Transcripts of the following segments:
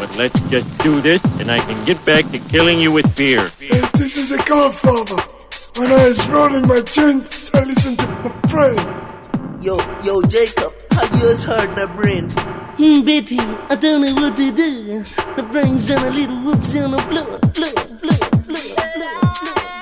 But let's just do this and I can get back to killing you with beer. Hey, this is a Godfather. When I was rolling my joints, I listened to the pray. Yo, yo, Jacob, how you just heard the brain? Hmm, Betty, I don't know what to do. The brains on a little whoops on a blow, blow, blow, blow, blow, I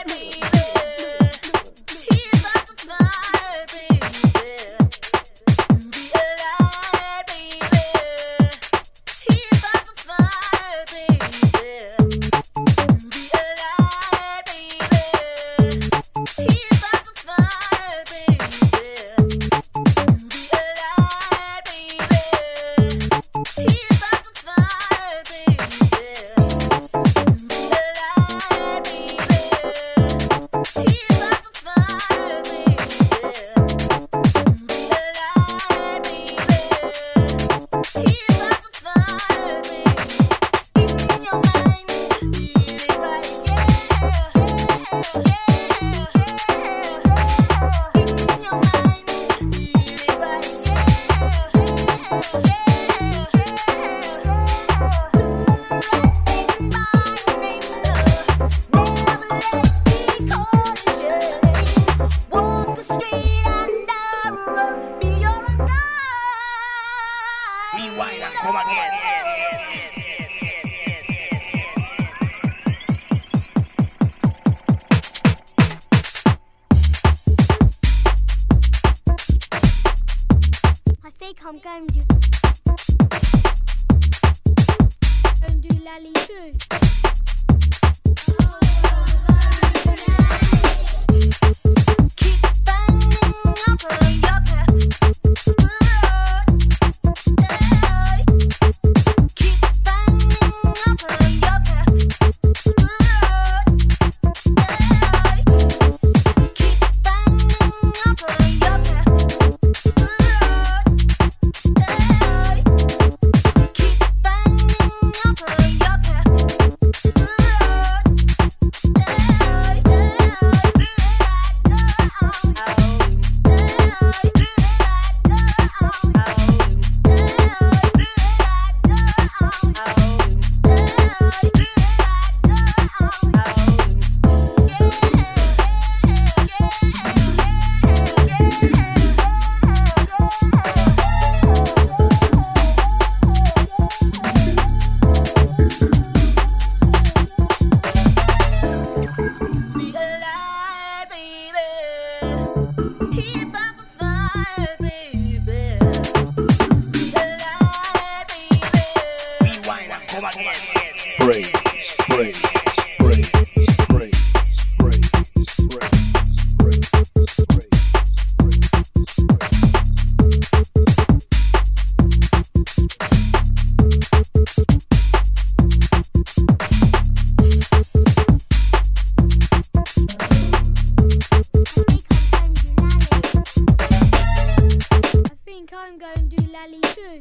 I'm going to do lally too.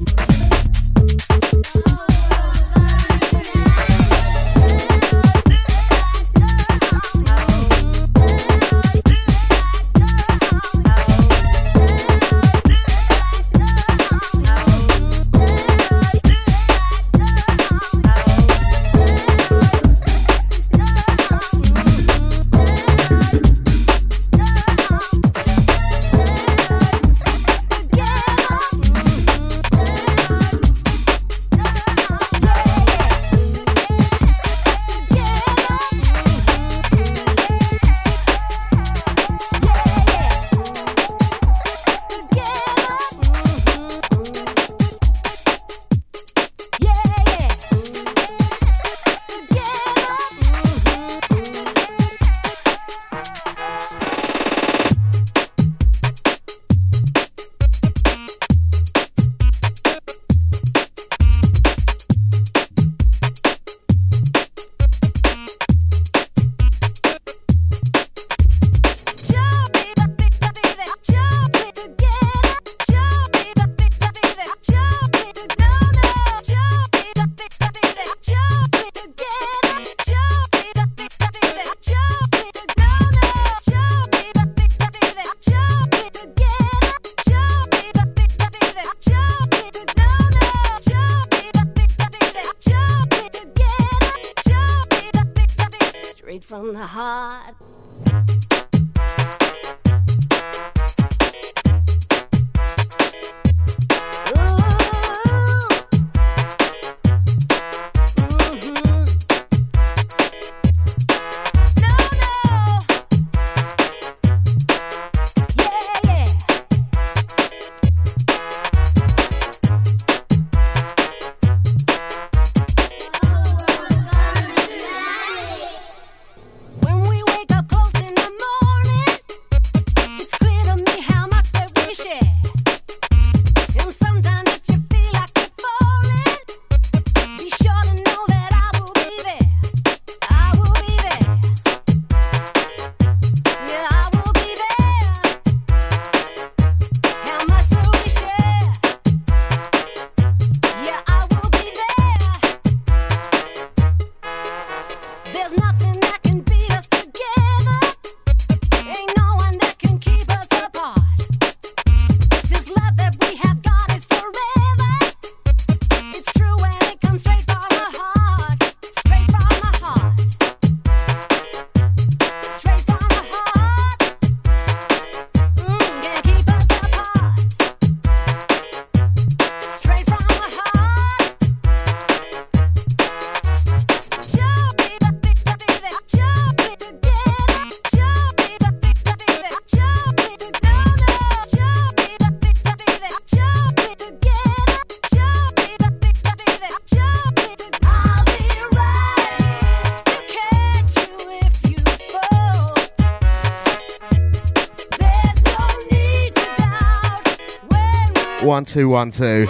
One two one two.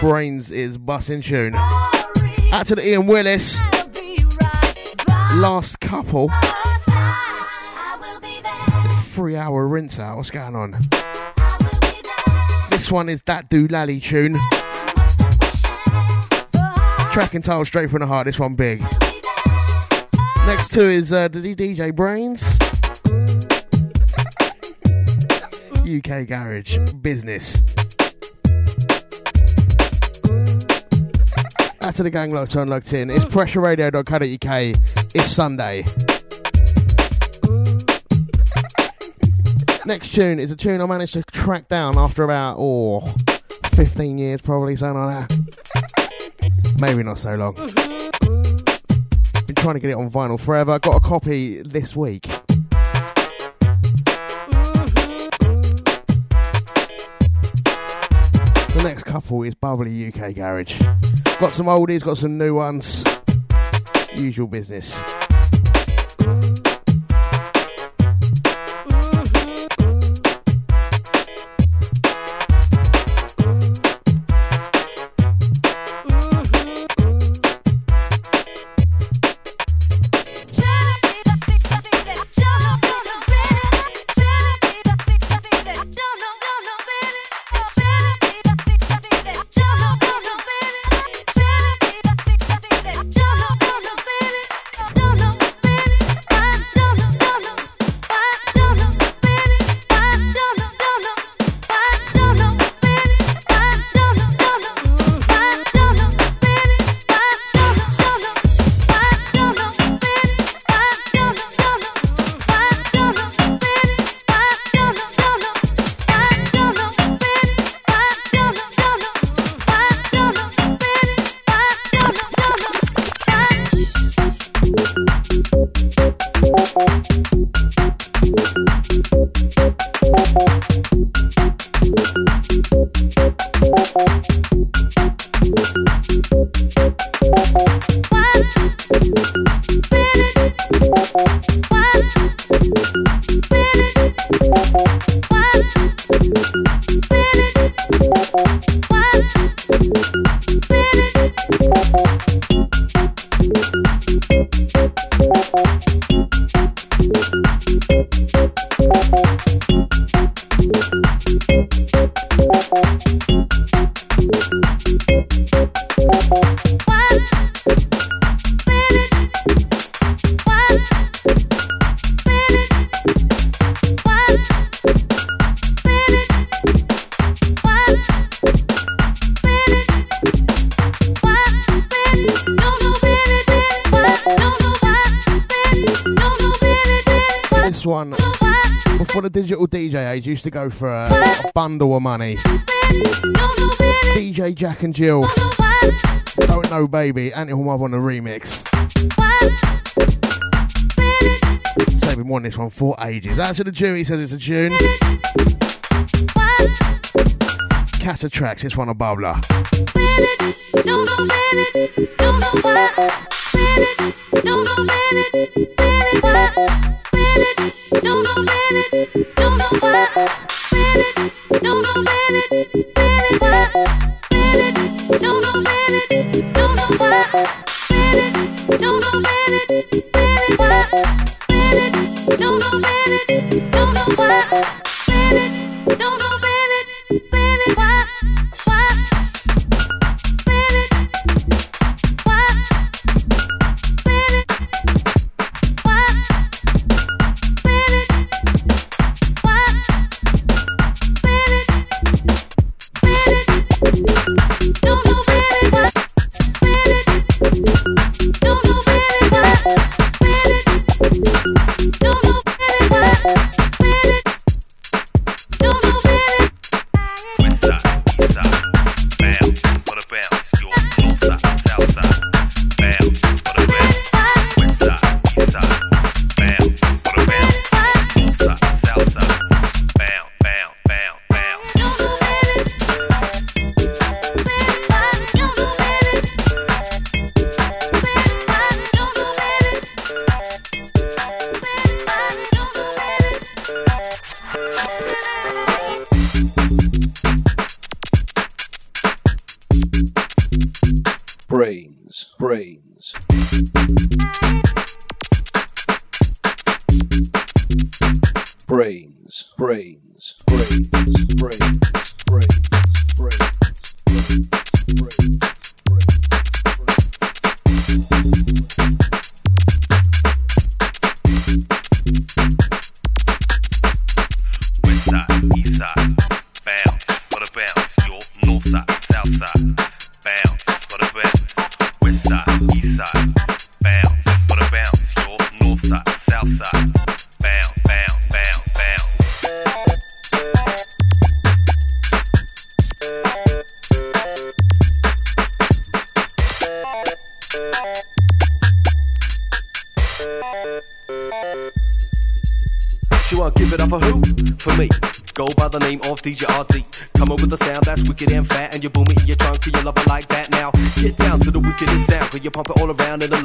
Brains is bussing tune. Out to the Ian Willis. Last couple. Three hour rinse out. What's going on? This one is that Doolally tune. Track and title straight from the heart. This one big. Next two is uh, the DJ Brainz. UK Garage Business. That's to the gang locked on, locked in. It's pressureradio.co.uk. It's Sunday. Next tune is a tune I managed to track down after about, oh, 15 years probably, something like that. Maybe not so long. Trying to get it on vinyl forever. Got a copy this week. Mm-hmm. The next couple is Bumpy UK Garage. Got some oldies, got some new ones. Usual business. go for a, a bundle of money. DJ Jack and Jill. Don't know, baby. Anti Mob on the remix. Saving I've wanting this one for ages. That's the tune. He says it's a tune. Casa tracks. It's one of Bubbler. No, no,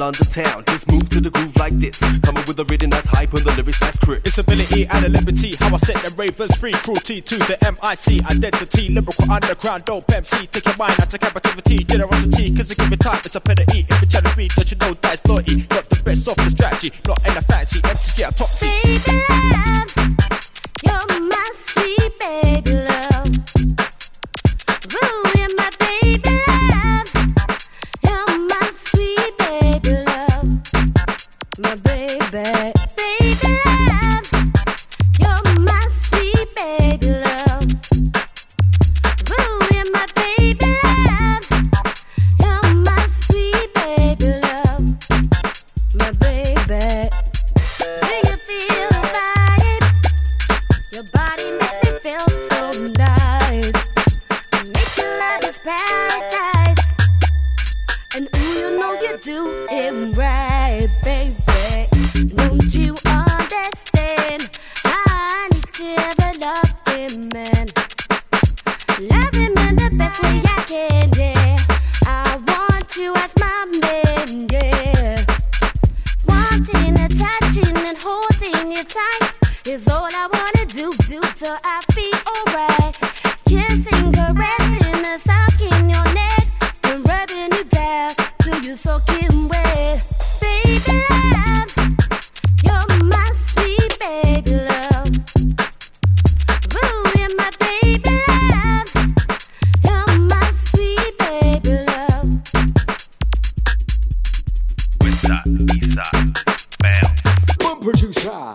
Under town. Just move to the groove like this. Coming with a rhythm that's hype and the lyrics that's crisp. It's ability and a liberty. How I set the ravers free. Cruelty to the MIC. Identity, lyrical underground. Dope MC. Take your mind out of captivity. Generosity, cause it give it time. It's a pity. Try.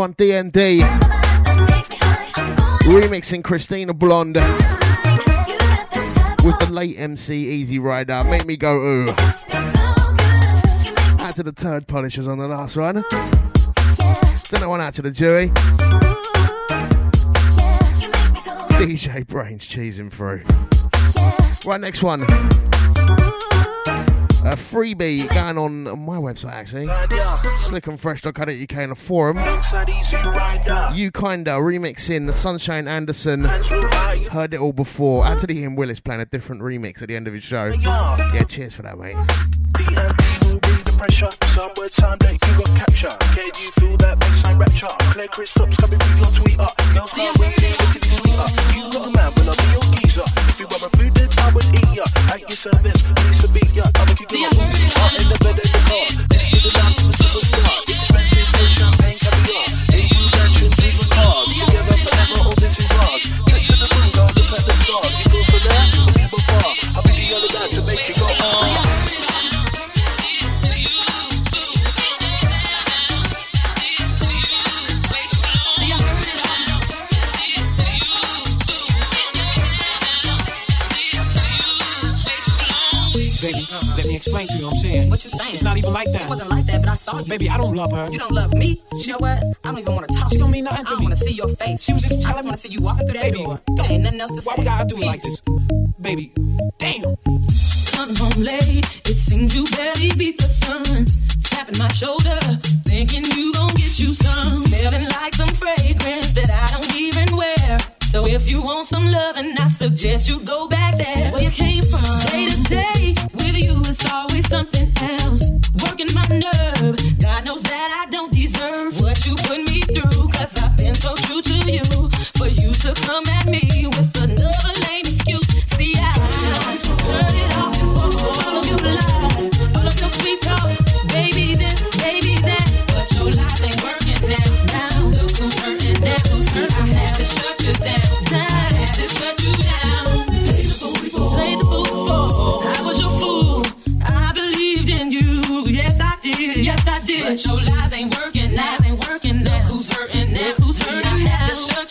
One, DND. Remixing Christina Blonde with the late MC Easy Rider. Make me go ooh. Out to the turd polishers on the last one. Send that one out to the jury. DJ Brainz cheesing through. Right, next one. A freebie going on my website actually. Slickandfresh.co.uk in a forum. You kinda remixing the Sunshine Anderson. Heard it all before. Anthony Ian Willis playing a different remix at the end of his show. Yeah, cheers for that, mate pressure. Somewhere time that you got capture. Okay, do you feel that baseline rapture? Claire, Chris stops coming through your tweeter. Girls can't wait to look at sweeter. You got a man, will I be your geezer. If you were my food, then I would eat ya. At your service, please to beat ya. I'ma keep you up in the bed of the car. Let's do the life of a superstar. Expensive no champagne, caviar. Eight food mansions, leave cars. Together forever, all this is ours. Get to the moon, girl, look at the stars. You go for that, we move afar. I'll be the other guy to make you go. hard. explain to you what I'm saying. What you saying? It's not even like that. It wasn't like that, but I saw you. Baby, I don't love her. You don't love me? She, you know what? I don't even want to talk. She don't mean nothing to me. I don't want to see your face. She was just telling I just want to see you walking through that Baby, door. There ain't nothing else to Why say. Why we gotta do Peace. it like this? Baby, damn. Come home late. It seems you barely beat the sun. Tapping my shoulder, thinking you gon' get you some. Smelling like some fragrance that I don't even wear. So if you want some love, and I suggest you go back there where you came from. Day to day with you, it's always something else. Working my nerve. God knows that I don't deserve what you put me through. Cause I've been so true to you. For you to come at me with another lame excuse. See, I've heard it all before. All of you lies.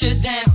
you down.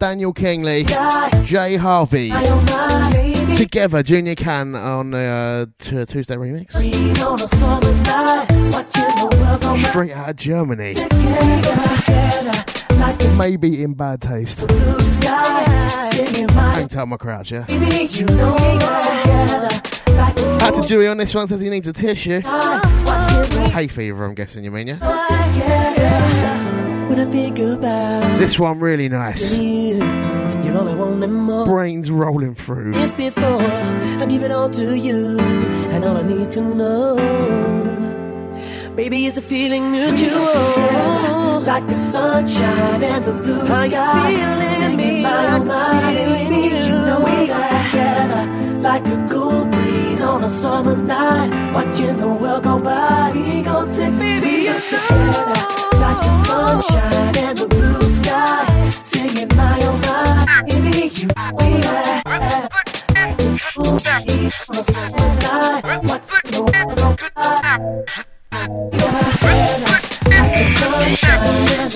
Daniel Kingley, Jay Harvey. Together, Junior Can on uh, Tuesday remix. Straight out of Germany. Maybe in bad taste. Hang tight, my crouch, yeah. Had to Dewey on this one says he needs a tissue. Hay fever, I'm guessing you mean, yeah? This one really nice. You, Brainz rolling through. Yes, before I give it all to you, and all I need to know, baby, is the feeling mutual. Together, like the sunshine and the blue Are sky. You feeling me, like my me, you. you know we are together, like a cool breeze on a summer's night, watching the world go by. We go take baby, you're together like the sunshine and the blue sky. Singing my own my, In me, you, we are. Well, so was I. What no one don't die. Yeah, like the sunshine.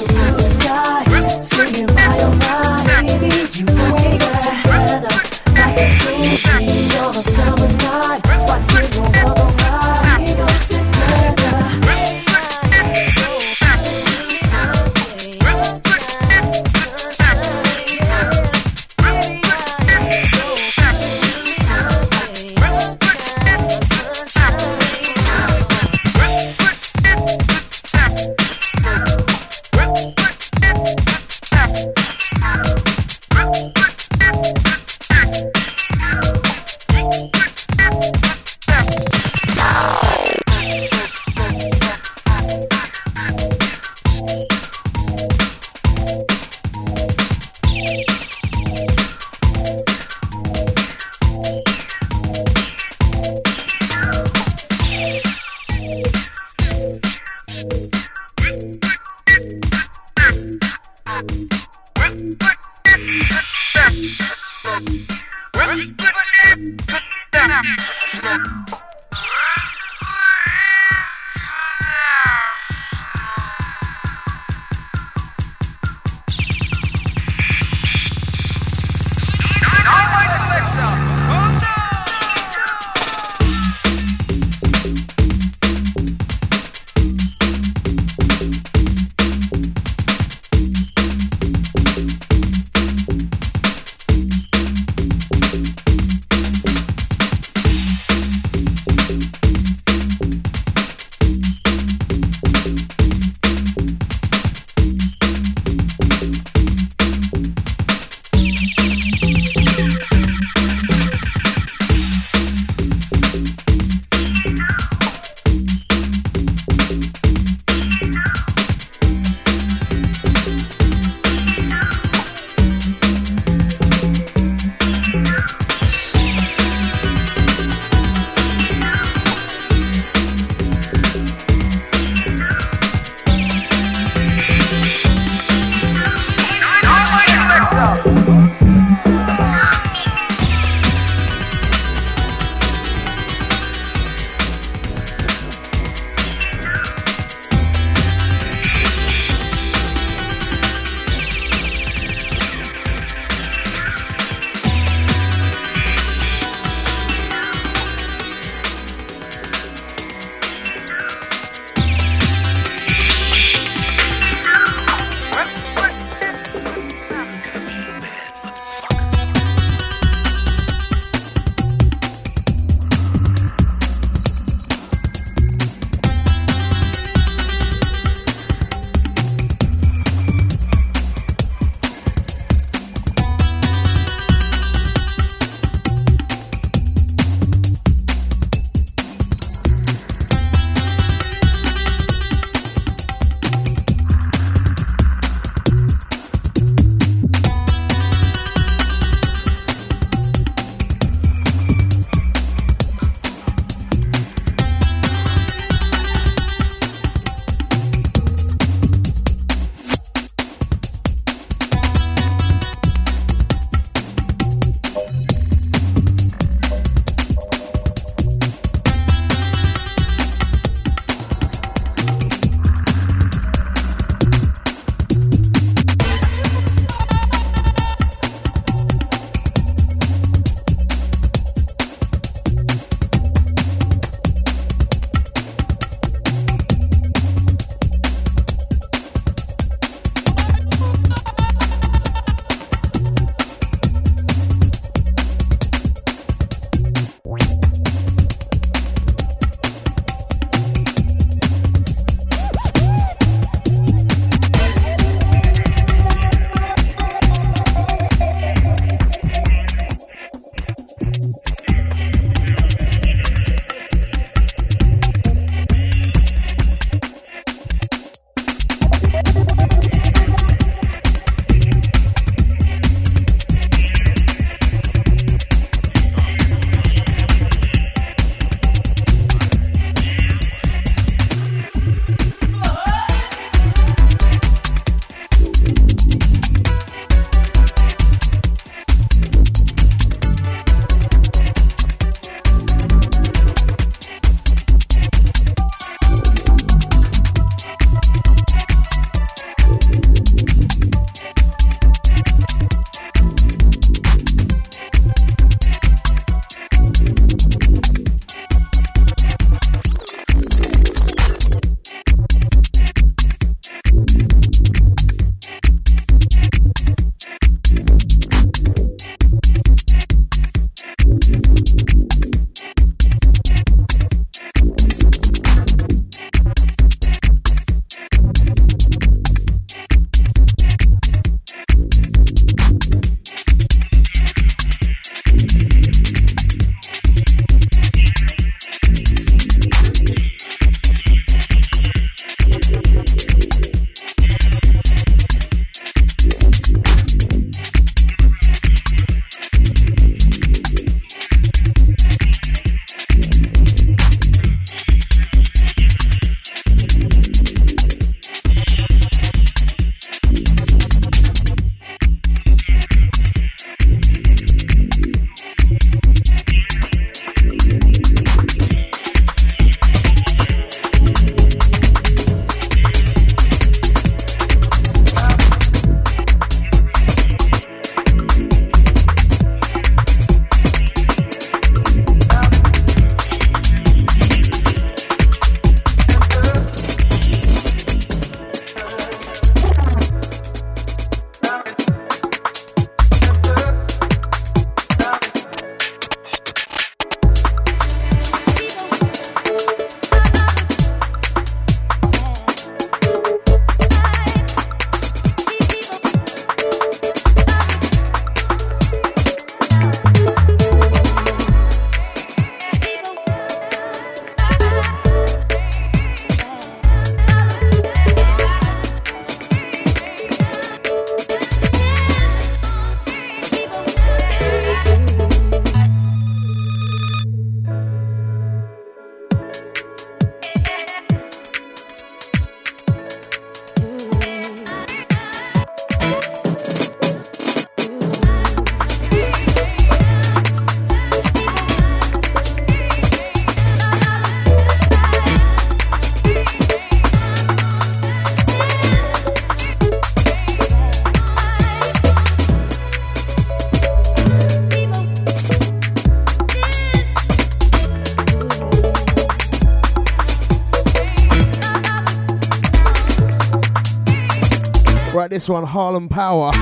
One, Harlem Power.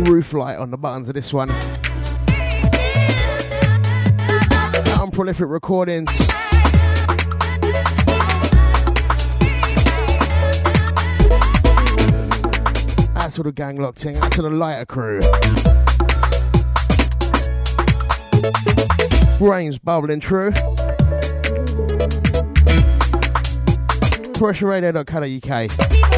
Roof light on the buttons of this one. Unprolific recordings. That's to the gang locked in, That's to the lighter crew. Brainz bubbling true. PressureRadio.co.uk.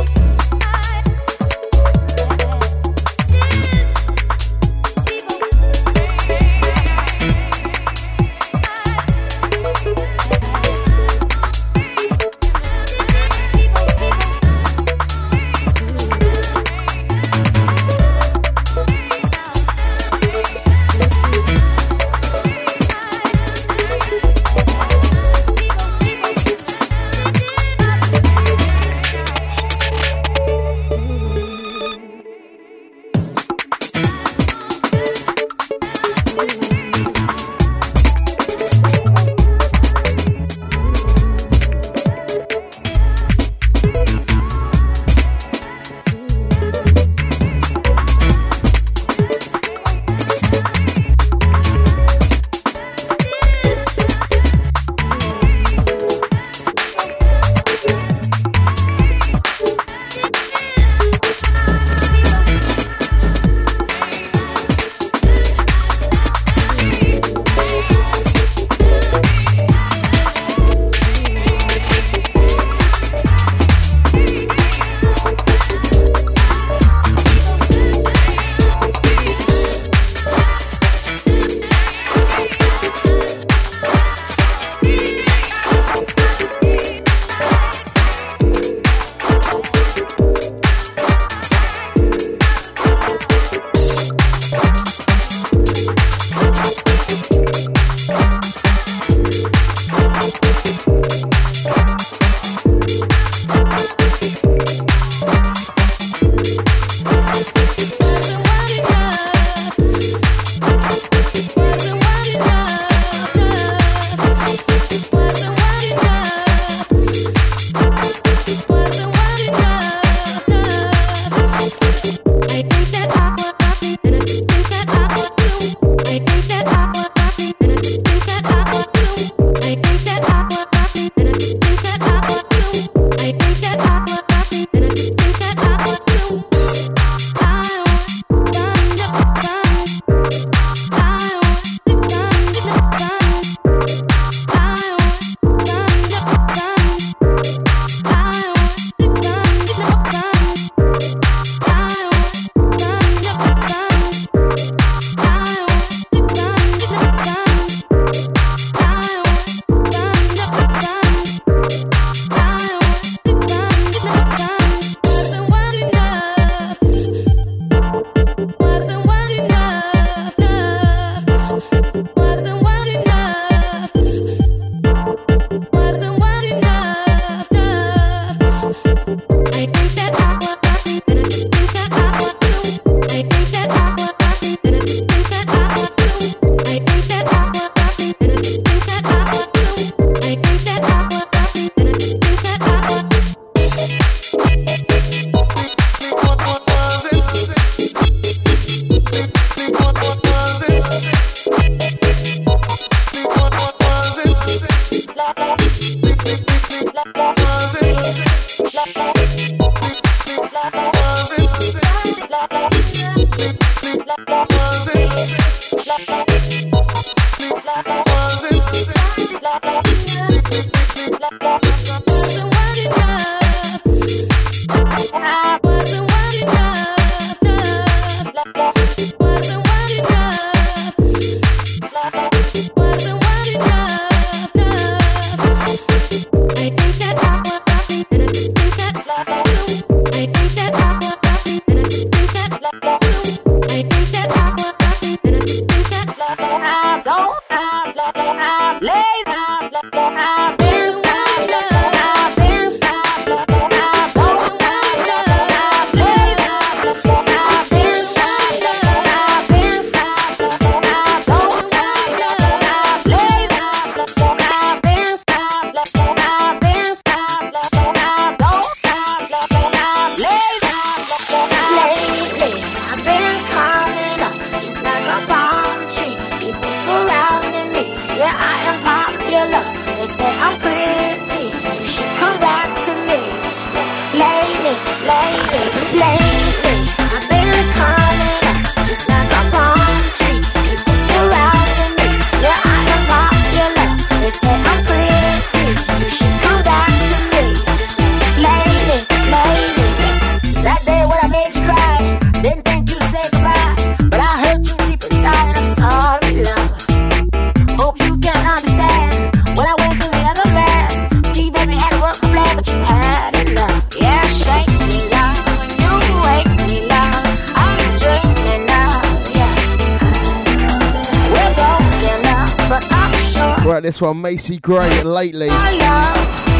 Dixie Gray lately.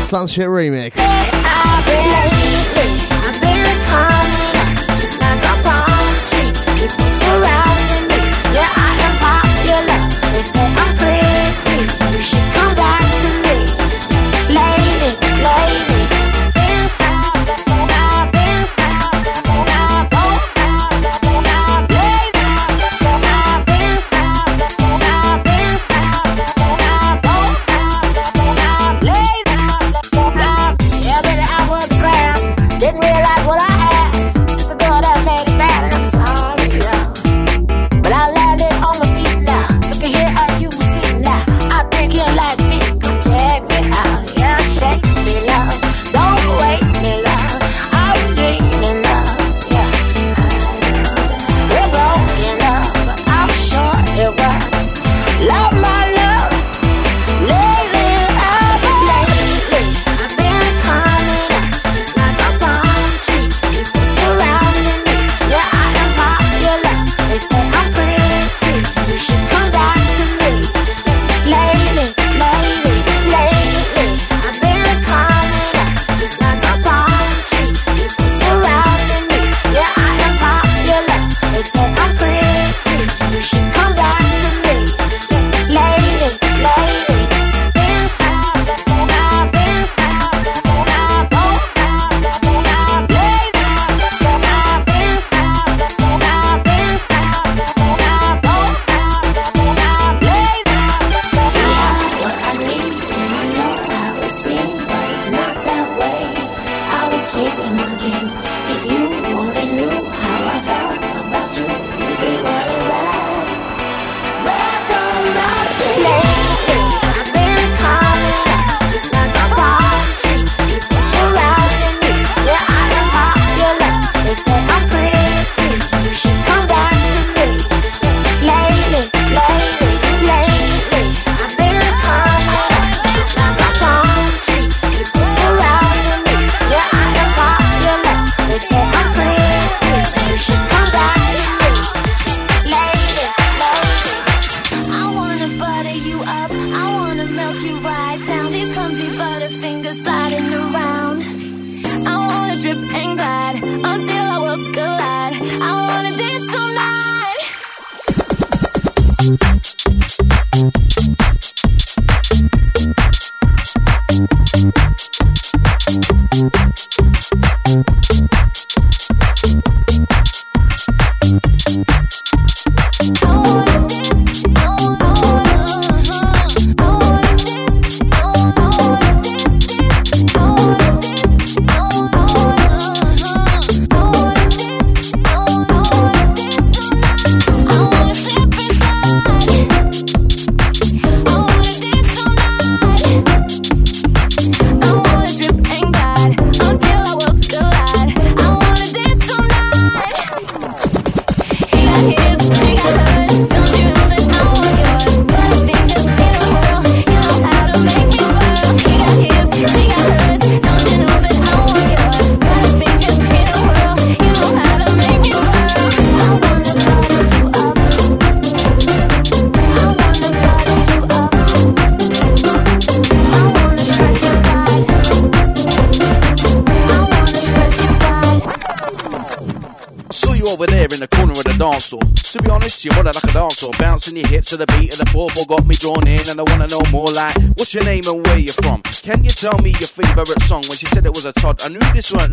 Sunset Remix.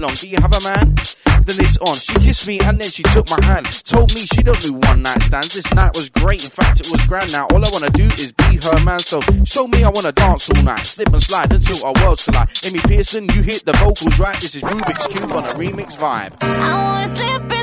long. Do you have a man? Then it's on. She kissed me and then she took my hand. Told me she don't do one night stands. This night was great. In fact, it was grand. Now all I wanna do is be her man. So show me I wanna dance all night, slip and slide until our worlds collide. Amy Pearson, you hit the vocals right. This is Rubik's Cube on a remix vibe. I wanna slip.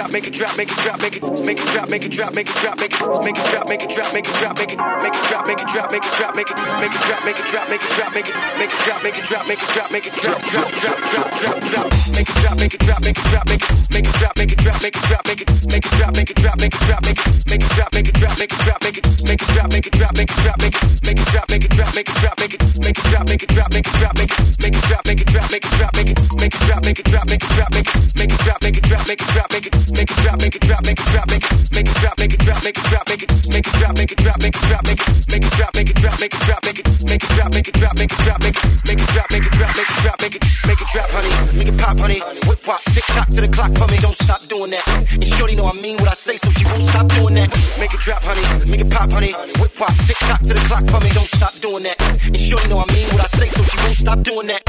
drop, make it drop, make it drop, make it, make it drop, make it drop, make it drop, make it, make it drop, make it drop, make it drop, make it, make it drop, make it drop, make it drop, make it, make it drop, make it drop, make it drop, make it, make it drop, make it drop, make it drop, make it drop, drop, drop, drop, drop, drop, make it drop, make it drop, make it drop, make it, make it drop, make it drop, make it drop, make it, make it drop, make it drop, make it drop, make it, make it drop, make it drop, make it drop, make it, make it drop, make it drop, make it drop, make it, make it drop, make it drop, make it drop, make it, make it drop, make it drop, make it drop, make it, make it drop, make it drop, make it drop, make it, make it drop, make it drop, make it drop, make it, make it drop, make it drop, make it drop, make it, make it drop, make it drop, make it drop, make it, make it drop, make it drop, make it drop, make it, make it drop, make it drop, make it drop, make it, make it drop, make it drop, make it drop, make it, make it drop, make it drop, make it drop, make it, make it drop, make it drop, make it drop, make it, make it drop, honey, make it pop, honey, whip pop, tick tock to the clock for me, don't stop doing that. And shorty know I mean what I say, so she won't stop doing that. Make it drop, honey, make it pop, honey, whip pop, tick tock to the clock for me, don't stop doing that. And shorty know I mean what I say, so she won't stop doing that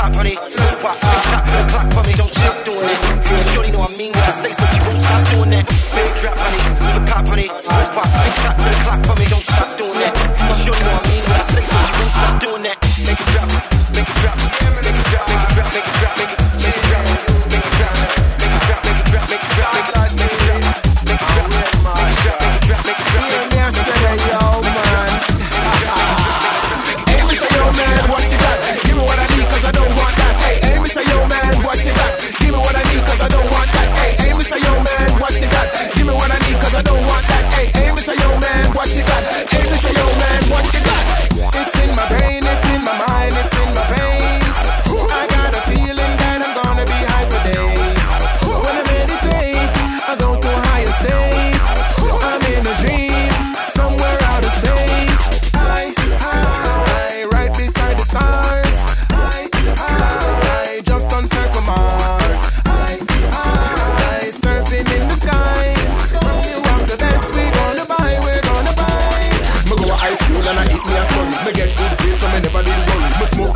drop, honey. Pop, pop, pop, pop, pop, pop, pop, pop, say, so she won't stop doing that. Big drop, honey, with a pop, honey, whip pop, big cock to the clock for me, don't stop doing that.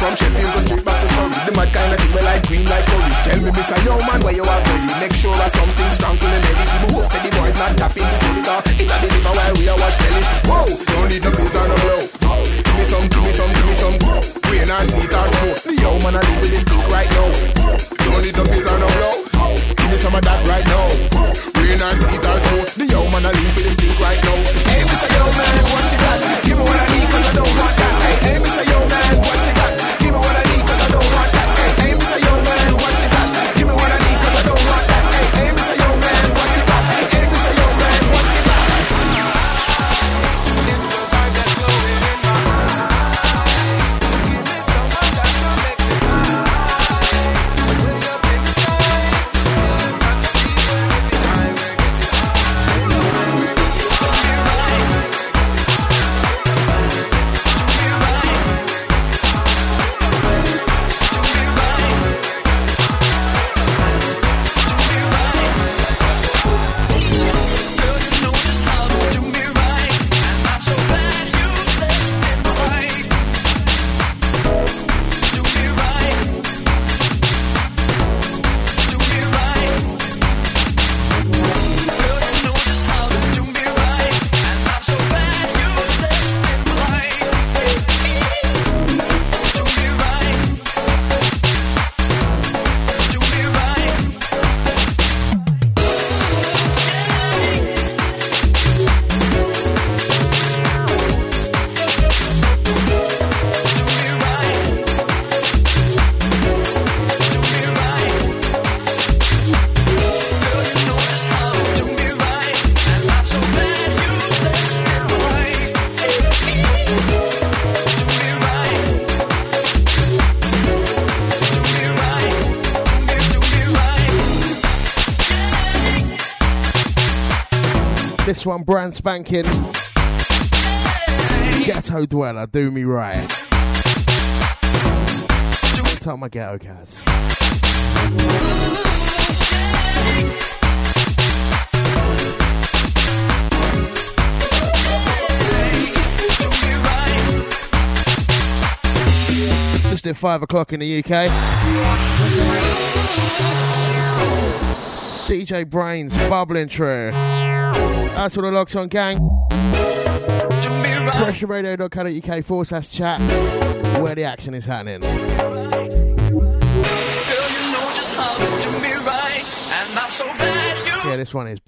From Sheffield, go straight back to Surrey. The mad kind of thing me like green like curry. Tell me, Mr. Yo man, where you are ready. Make sure that something strong for the lady. People hope say the boys not tapping the cylinder. It a deliver while we are watch telly. Whoa, don't need no pills or no blow. Give me some, give me some, give me some. Rain or sleet or snow. The yo man, I live with this stick right now. Don't need no pills or no blow. Give me some of that right now. Rain or sleet or snow. The yo man, I live with this stick right now. Hey, Mr. Yo man, what you got? Give me what I need, cause I don't want that. Hey, hey, Mr. Yo man, brand spanking. Ghetto Dweller, do me right. Tell my ghetto cats. Just at five o'clock in the UK. DJ Brainz, bubbling true. That's all the logs on gang. PressureRadio.co.uk forward slash chat where the action is happening. Yeah, this one is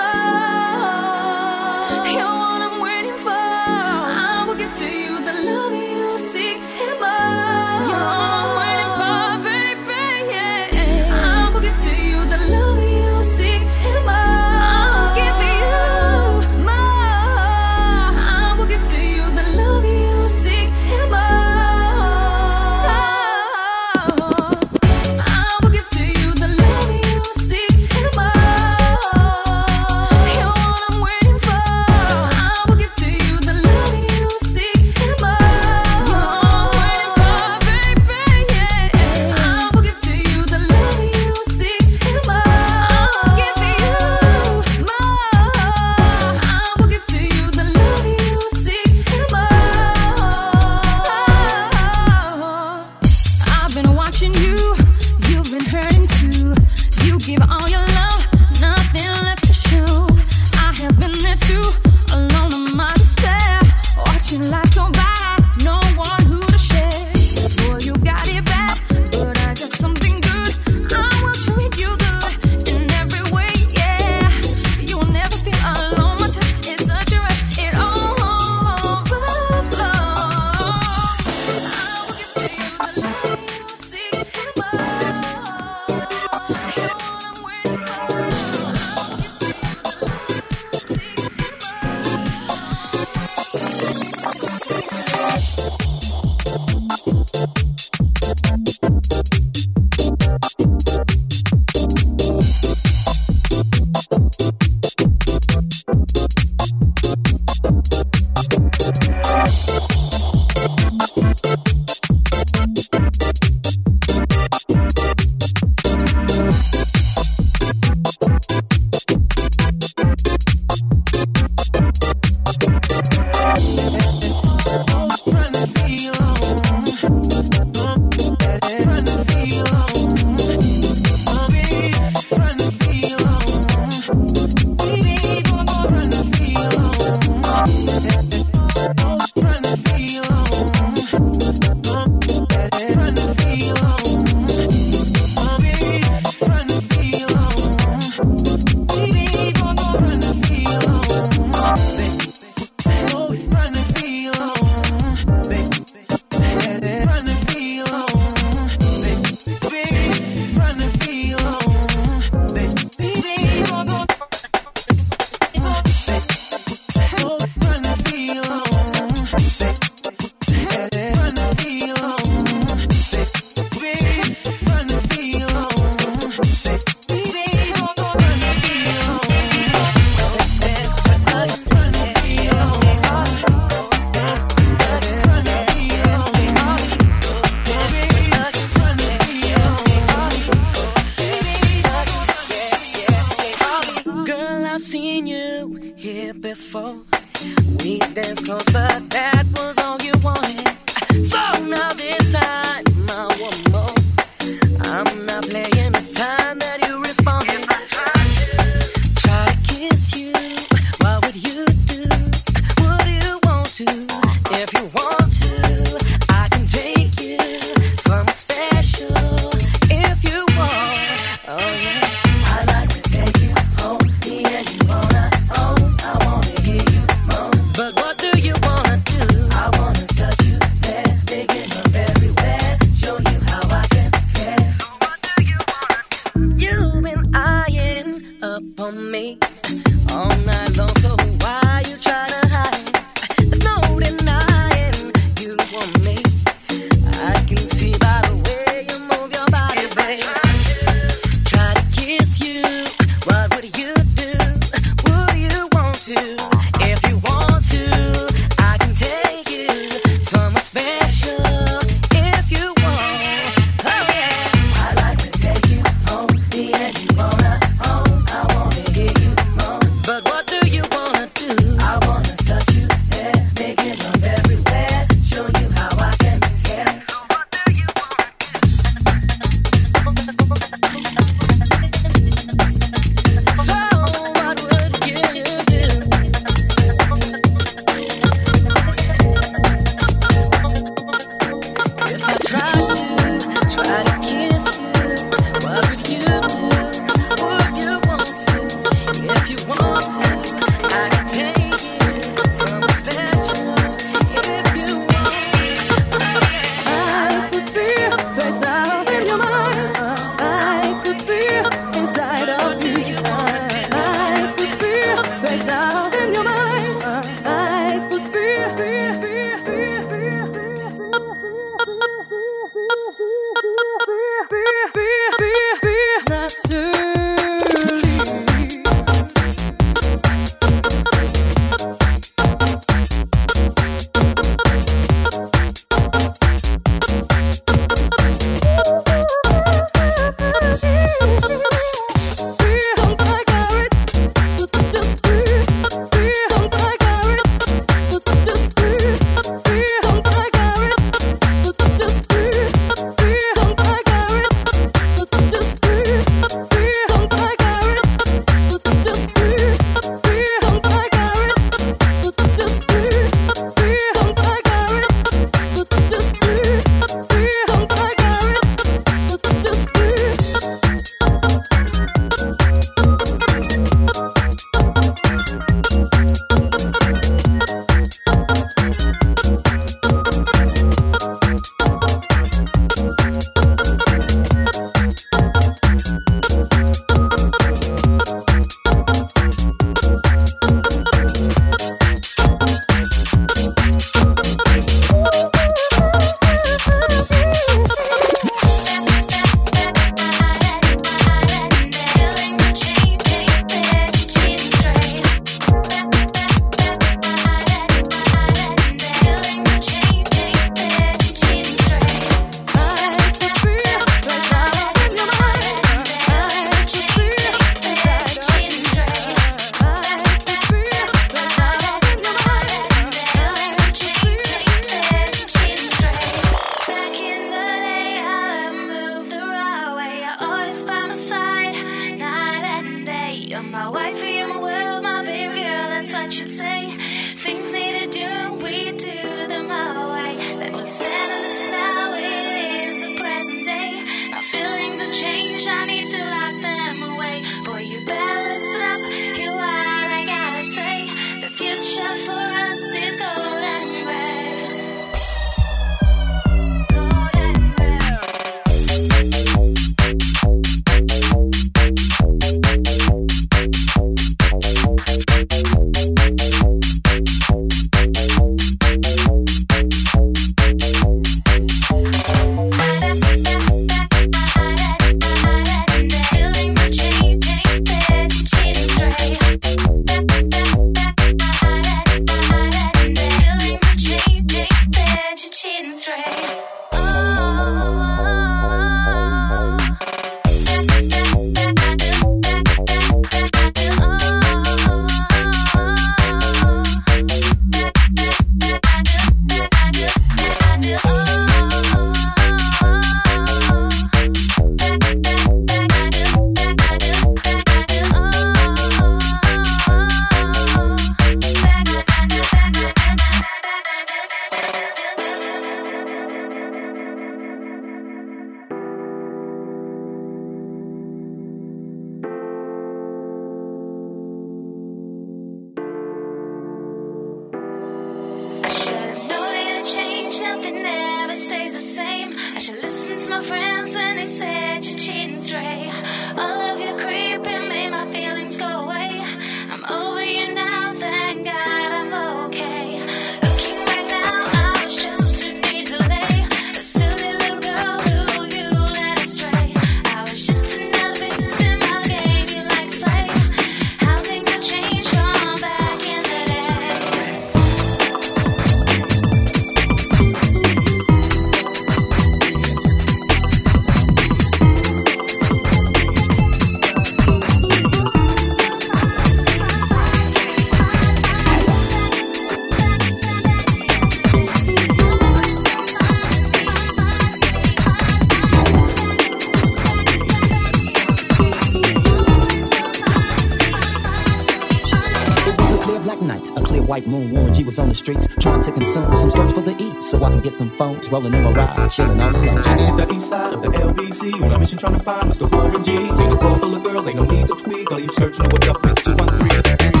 I can get some phones rolling in my ride, chilling on the lounge. Just hit the east side of the LBC on a mission trying to find Mr. Warren G. See the full of girls, ain't no need to tweak. All you search know what's up with 213.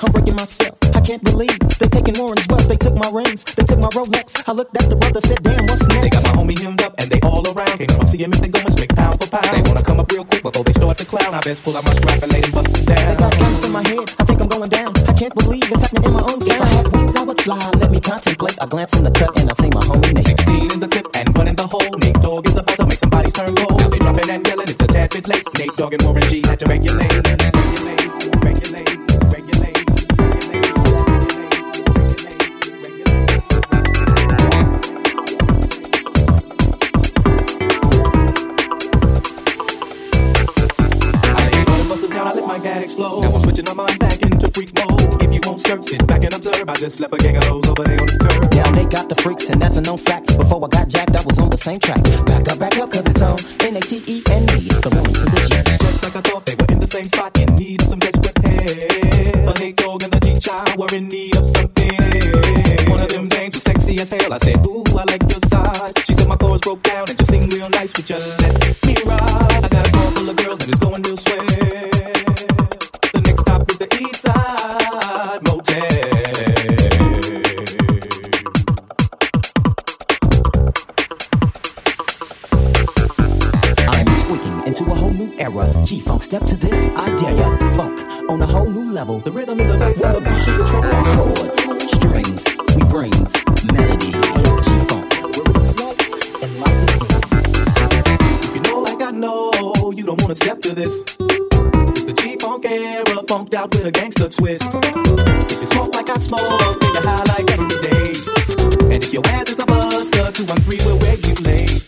I'm breaking myself. I can't believe they taking Warren's wealth. They took my rings, they took my Rolex. I looked at the brother, said, damn, what's next? They got my homie hemmed up and they all around. Can't no see him if they going straight pound for pound. They wanna come up real quick before they start to clown. I best pull out my strap and lay them busters They got guns in my head, I think I'm going down. I can't believe it's happening in my own town. If I had wings, I would fly. Let me contemplate. I glance in the cut and I see my homie Nate. 16 in the clip and one in the hole. Nate Dogg is about to make some bodies turn cold. Now they dropping and yelling, it's a tad bit late. Nate Dogg and Warren G had to. Regulate, regulate, my mind back into freak mode. If you won't skirt, sit back and observe. I just left a gang of hoes over there on the curb. Now they got the freaks, and that's a known fact. Before I got jacked, I was on the same track. Back up, back up, cause it's on N-A-T-E and me. The Warren to the G. Just like I thought they were in the same spot, in need of some desperate help. The Nate Dogg and the G-Child were in need of something. One of them dames was sexy as hell. I said, Ooh, I like your side. She said my chords broke down and just sing real nice. Would you let me ride? I got a car full of girls and it's going real G-Funk, step to this, I dare ya. Funk on a whole new level. The rhythm is the bass the bass is the treble. Chords, strings, we brings melody. G-Funk, where rhythm is life and you know like I know, you don't wanna step to this. It's the G-Funk era, funked out with a gangster twist. If you smoke like I smoke, take a high like every day. And if your ass is a buster, 213 will regulate.